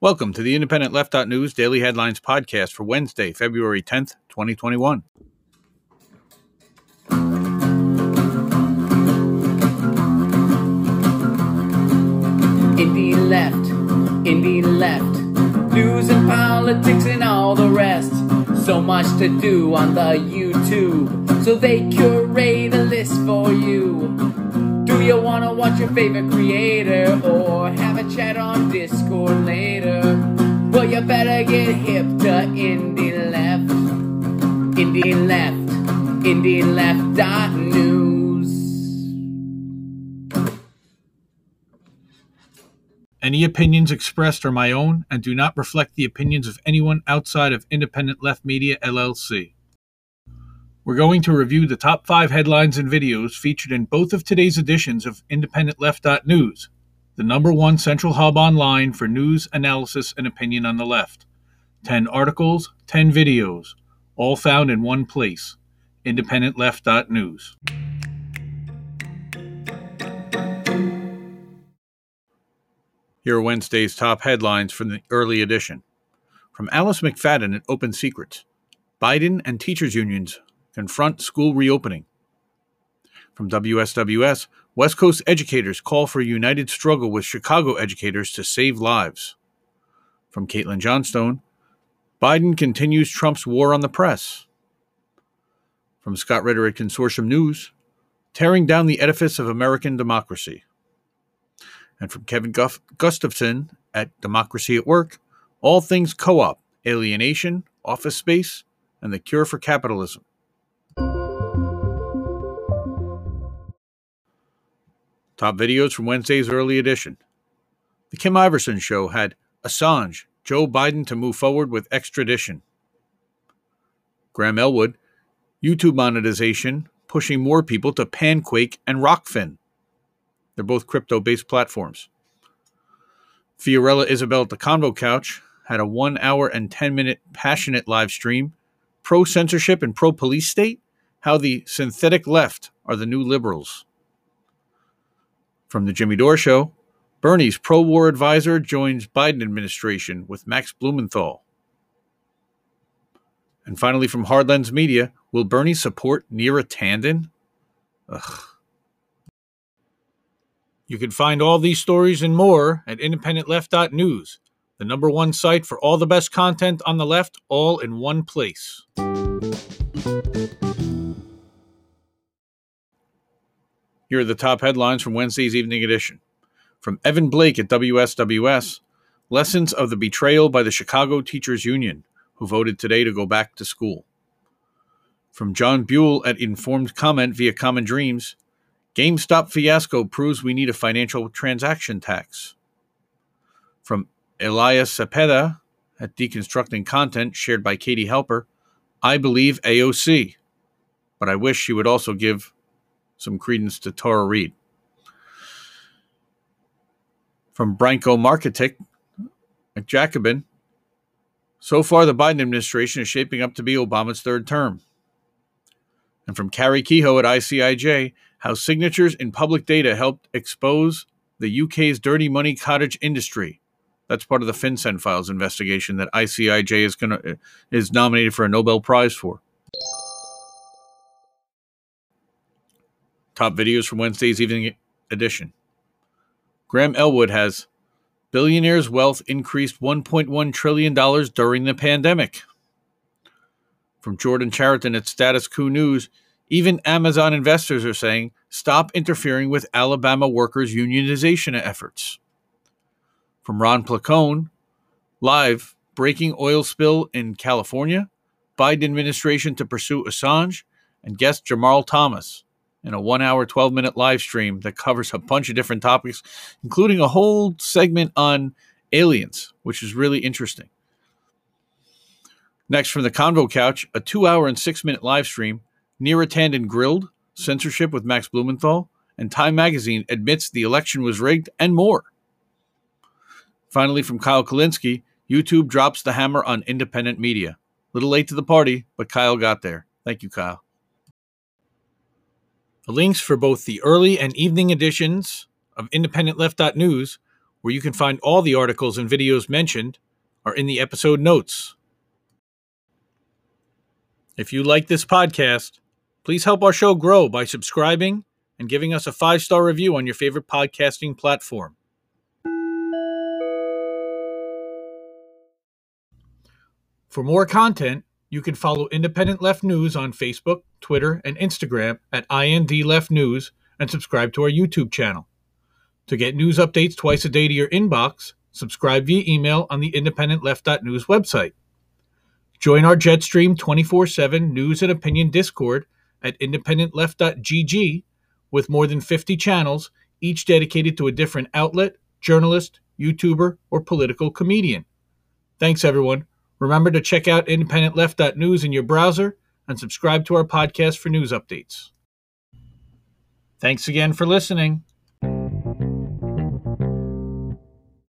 Welcome to the Independent Left News Daily Headlines Podcast for Wednesday, February 10th, 2021. Indie left, indie left, news and politics and all the rest. So much to do on the YouTube, so they curate a list for you. You wanna watch your favorite creator or have a chat on Discord later? Well, you better get hip to Indie Left, Indie Left, Indie Left dot news. Any opinions expressed are my own and do not reflect the opinions of anyone outside of Independent Left Media LLC. We're going to review the top five headlines and videos featured in both of today's editions of Independent Left News, the number one central hub online for news, analysis, and opinion on the left. 10 articles, 10 videos, all found in one place Independent Left News. Here are Wednesday's top headlines from the early edition. From Alice McFadden at Open Secrets Biden and teachers' unions confront school reopening. From WSWS West Coast educators call for a united struggle with Chicago educators to save lives. From Caitlin Johnstone Biden continues Trump's war on the press. From Scott Ritter at Consortium News Tearing down the edifice of American democracy and from Kevin Gustafson at Democracy at Work, all things co op, alienation, office space, and the cure for capitalism. Top videos from Wednesday's early edition. The Kim Iversen Show had Assange, Joe Biden to move forward with extradition. Graham Elwood, YouTube monetization, pushing more people to Panquake and Rokfin. They're both crypto based platforms. Fiorella Isabel at the Convo Couch had a one hour and 10 minute passionate live stream. Pro censorship and pro police state? How the synthetic left are the new liberals. From the Jimmy Dore Show, Bernie's pro war advisor joins Biden administration with Max Blumenthal. And finally, from Hardlens Media, will Bernie support Neera Tanden? Ugh. You can find all these stories and more at independentleft.news, the number one site for all the best content on the left, all in one place. Here are the top headlines from Wednesday's evening edition. From Evan Blake at WSWS Lessons of the Betrayal by the Chicago Teachers Union, who voted today to go back to school. From John Buell at Informed Comment via Common Dreams GameStop fiasco proves we need a financial transaction tax. From Elias Cepeda at Deconstructing Content, shared by Katie Halper, I believe AOC, but I wish she would also give some credence to Tara Reade. From Branko Marcetic Jacobin, so far the Biden administration is shaping up to be Obama's third term. And from Karrie Kehoe at ICIJ, how signatures in public data helped expose the UK's dirty money cottage industry. That's part of the FinCEN files investigation that ICIJ is going to is nominated for a Nobel Prize for. Top videos from Wednesday's evening edition. Graham Elwood has billionaires' wealth increased 1.1 trillion dollars during the pandemic. From Jordan Chariton at Status Quo News, even Amazon investors are saying stop interfering with Alabama workers' unionization efforts. From Ron Placone, live breaking oil spill in California, Biden administration to pursue Assange, and guest Jamal Thomas in a one hour, 12 minute live stream that covers a bunch of different topics, including a whole segment on aliens, which is really interesting. Next, from the Convo Couch, a two hour and six minute live stream Neera Tanden grilled, censorship with Max Blumenthal, and Time Magazine admits the election was rigged, and more. Finally, from Kyle Kulinski, YouTube drops the hammer on independent media. Little late to the party, but Kyle got there. Thank you, Kyle. The links for both the early and evening editions of Independent Left News where you can find all the articles and videos mentioned, are in the episode notes. If you like this podcast, please help our show grow by subscribing and giving us a five star review on your favorite podcasting platform. For more content, you can follow Independent Left News on Facebook, Twitter, and Instagram at IND Left News and subscribe to our YouTube channel. To get news updates twice a day to your inbox, subscribe via email on the independentleft.news website. Join our Jetstream 24 7 news and opinion Discord at independentleft.gg with more than 50 channels, each dedicated to a different outlet, journalist, YouTuber, or political comedian. Thanks, everyone. Remember to check out independentleft.news in your browser and subscribe to our podcast for news updates. Thanks again for listening.